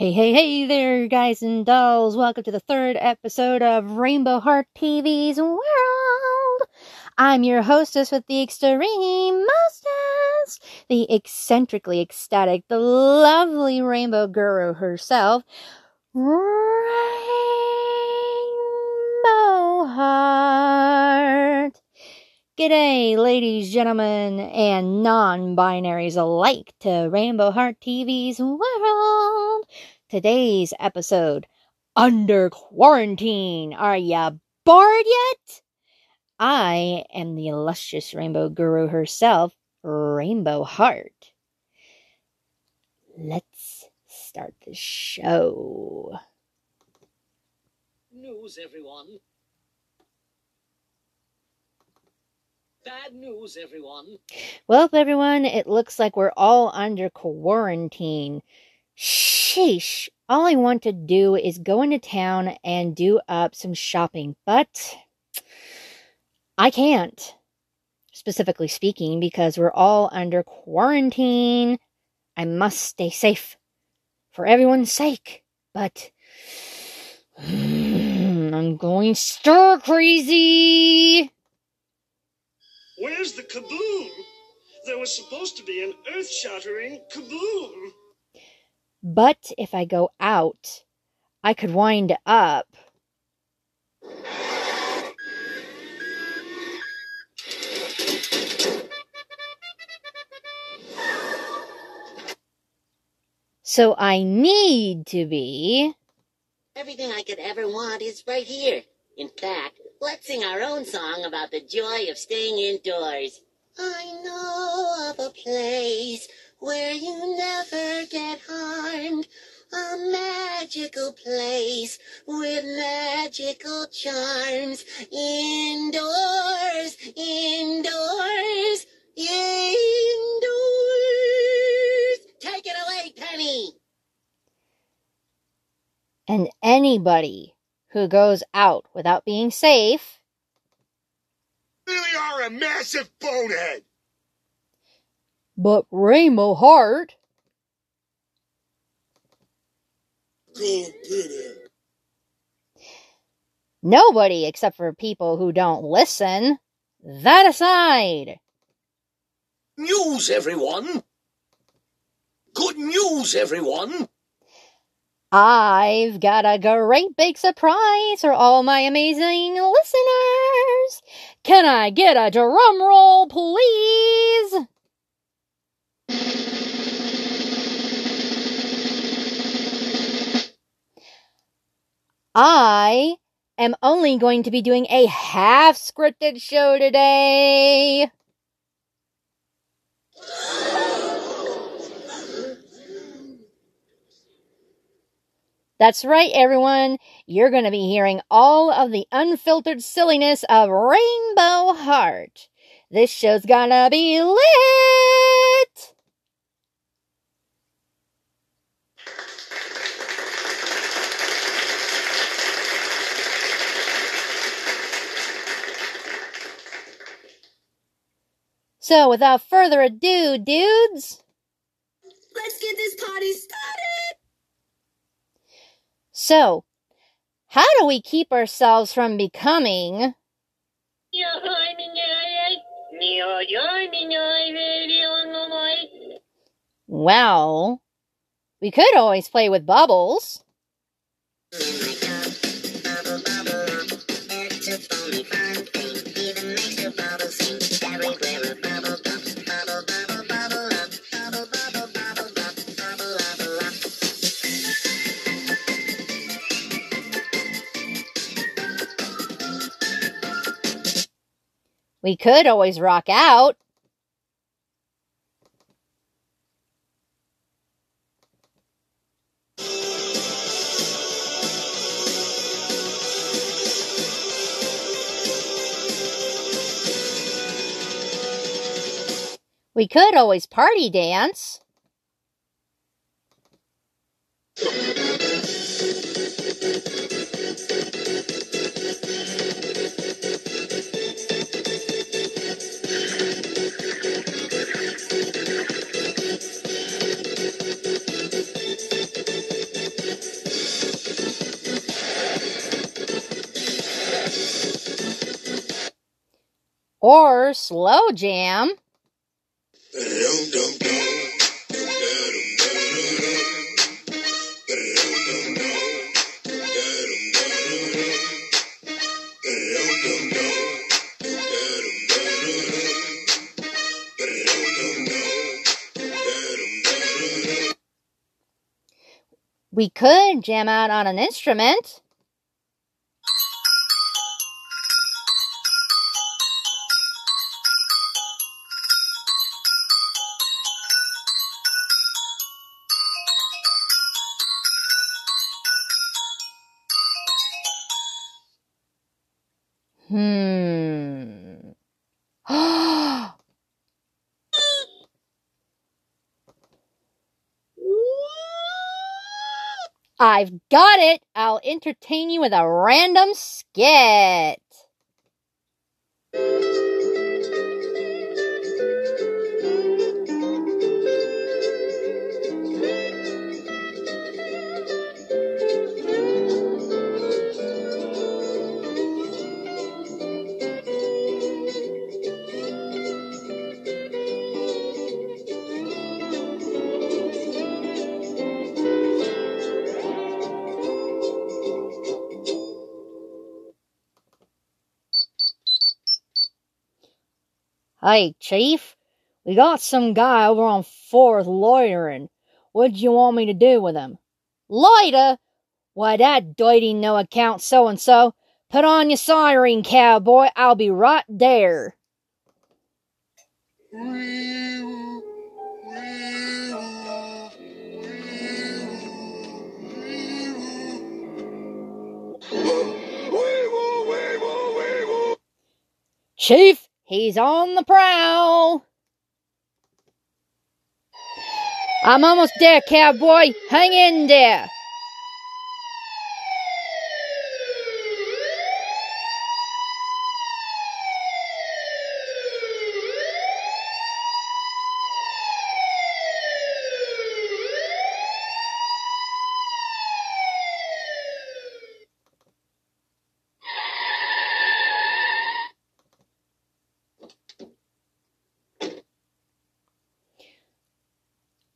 Hey, hey, hey there, guys and dolls. Welcome to the third episode of Rainbow Heart TV's World. I'm your hostess with the extreme mostest, the eccentrically ecstatic, the lovely rainbow guru herself, Rainbow Heart. G'day, ladies, gentlemen, and non binaries alike to Rainbow Heart TV's World. Today's episode Under Quarantine. Are ya bored yet? I am the illustrious rainbow guru herself, Rainbow Heart. Let's start the show. News, everyone. Bad news, everyone. Well, everyone, it looks like we're all under quarantine. Sheesh. All I want to do is go into town and do up some shopping, but I can't. Specifically speaking, because we're all under quarantine. I must stay safe for everyone's sake. But I'm going stir crazy. Where's the kaboom? There was supposed to be an earth shattering kaboom. But if I go out, I could wind up. So I need to be. Everything I could ever want is right here. In fact, let's sing our own song about the joy of staying indoors. I know of a place where you never get harmed. A magical place with magical charms. Indoors, indoors, indoors. Take it away, Penny. And anybody who goes out without being safe Really are a massive bonehead. But Rainbow Heart. Nobody except for people who don't listen. That aside. News, everyone. Good news, everyone. I've got a great big surprise for all my amazing listeners. Can I get a drum roll, please? I am only going to be doing a half scripted show today. That's right, everyone. You're going to be hearing all of the unfiltered silliness of Rainbow Heart. This show's gonna be lit! So, without further ado, dudes, Let's get this party started. so how do we keep ourselves from becoming Well, we could always play with bubbles. We could always rock out. We could always party dance. Or slow jam. We could jam out on an instrument. Hmm. I've got it. I'll entertain you with a random skit. Hey, Chief, we got some guy over on Fourth loitering. What'd you want me to do with him? Loiter? Why, that dirty no account so and so. Put on your siren, cowboy. I'll be right there. Chief, he's on the prowl. I'm almost there, cowboy. Hang in there.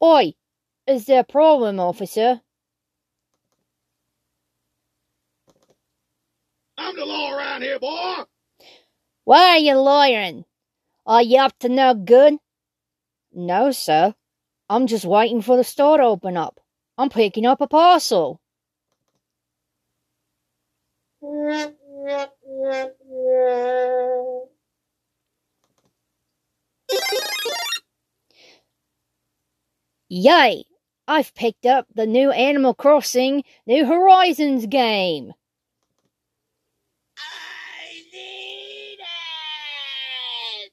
Oi, is there a problem, officer? I'm the law around here, boy. Why are you lawyering? Are you up to no good? No, sir. I'm just waiting for the store to open up. I'm picking up a parcel. Yay! I've picked up the new Animal Crossing New Horizons game. I need it!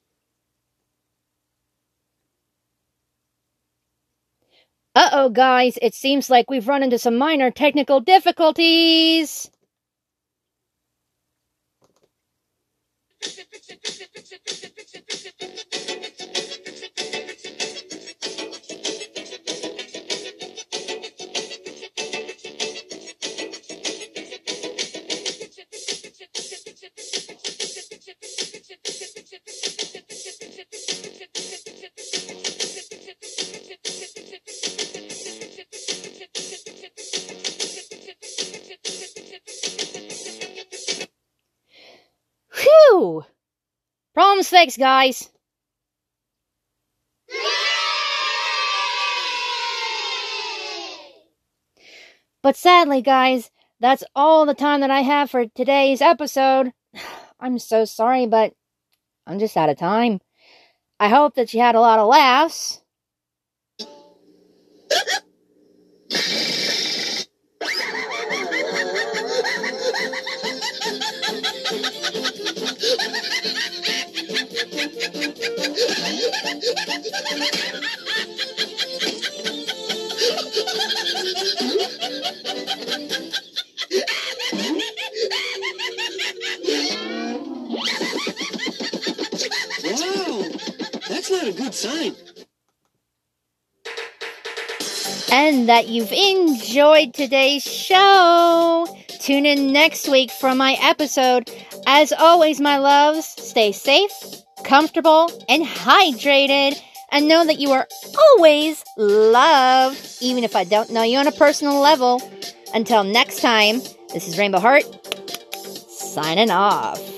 Uh oh, guys, it seems like we've run into some minor technical difficulties. Whew! Problems fixed, guys. But sadly, guys, that's all the time that I have for today's episode. I'm so sorry, but I'm just out of time. I hope that you had a lot of laughs. Wow, that's not a good sign. and that you've enjoyed today's show. Tune in next week for my episode. As always, my loves, stay safe, comfortable and hydrated, and know that you are always loved, even if I don't know you on a personal level. Until next time, this is Rainbow Heart, signing off.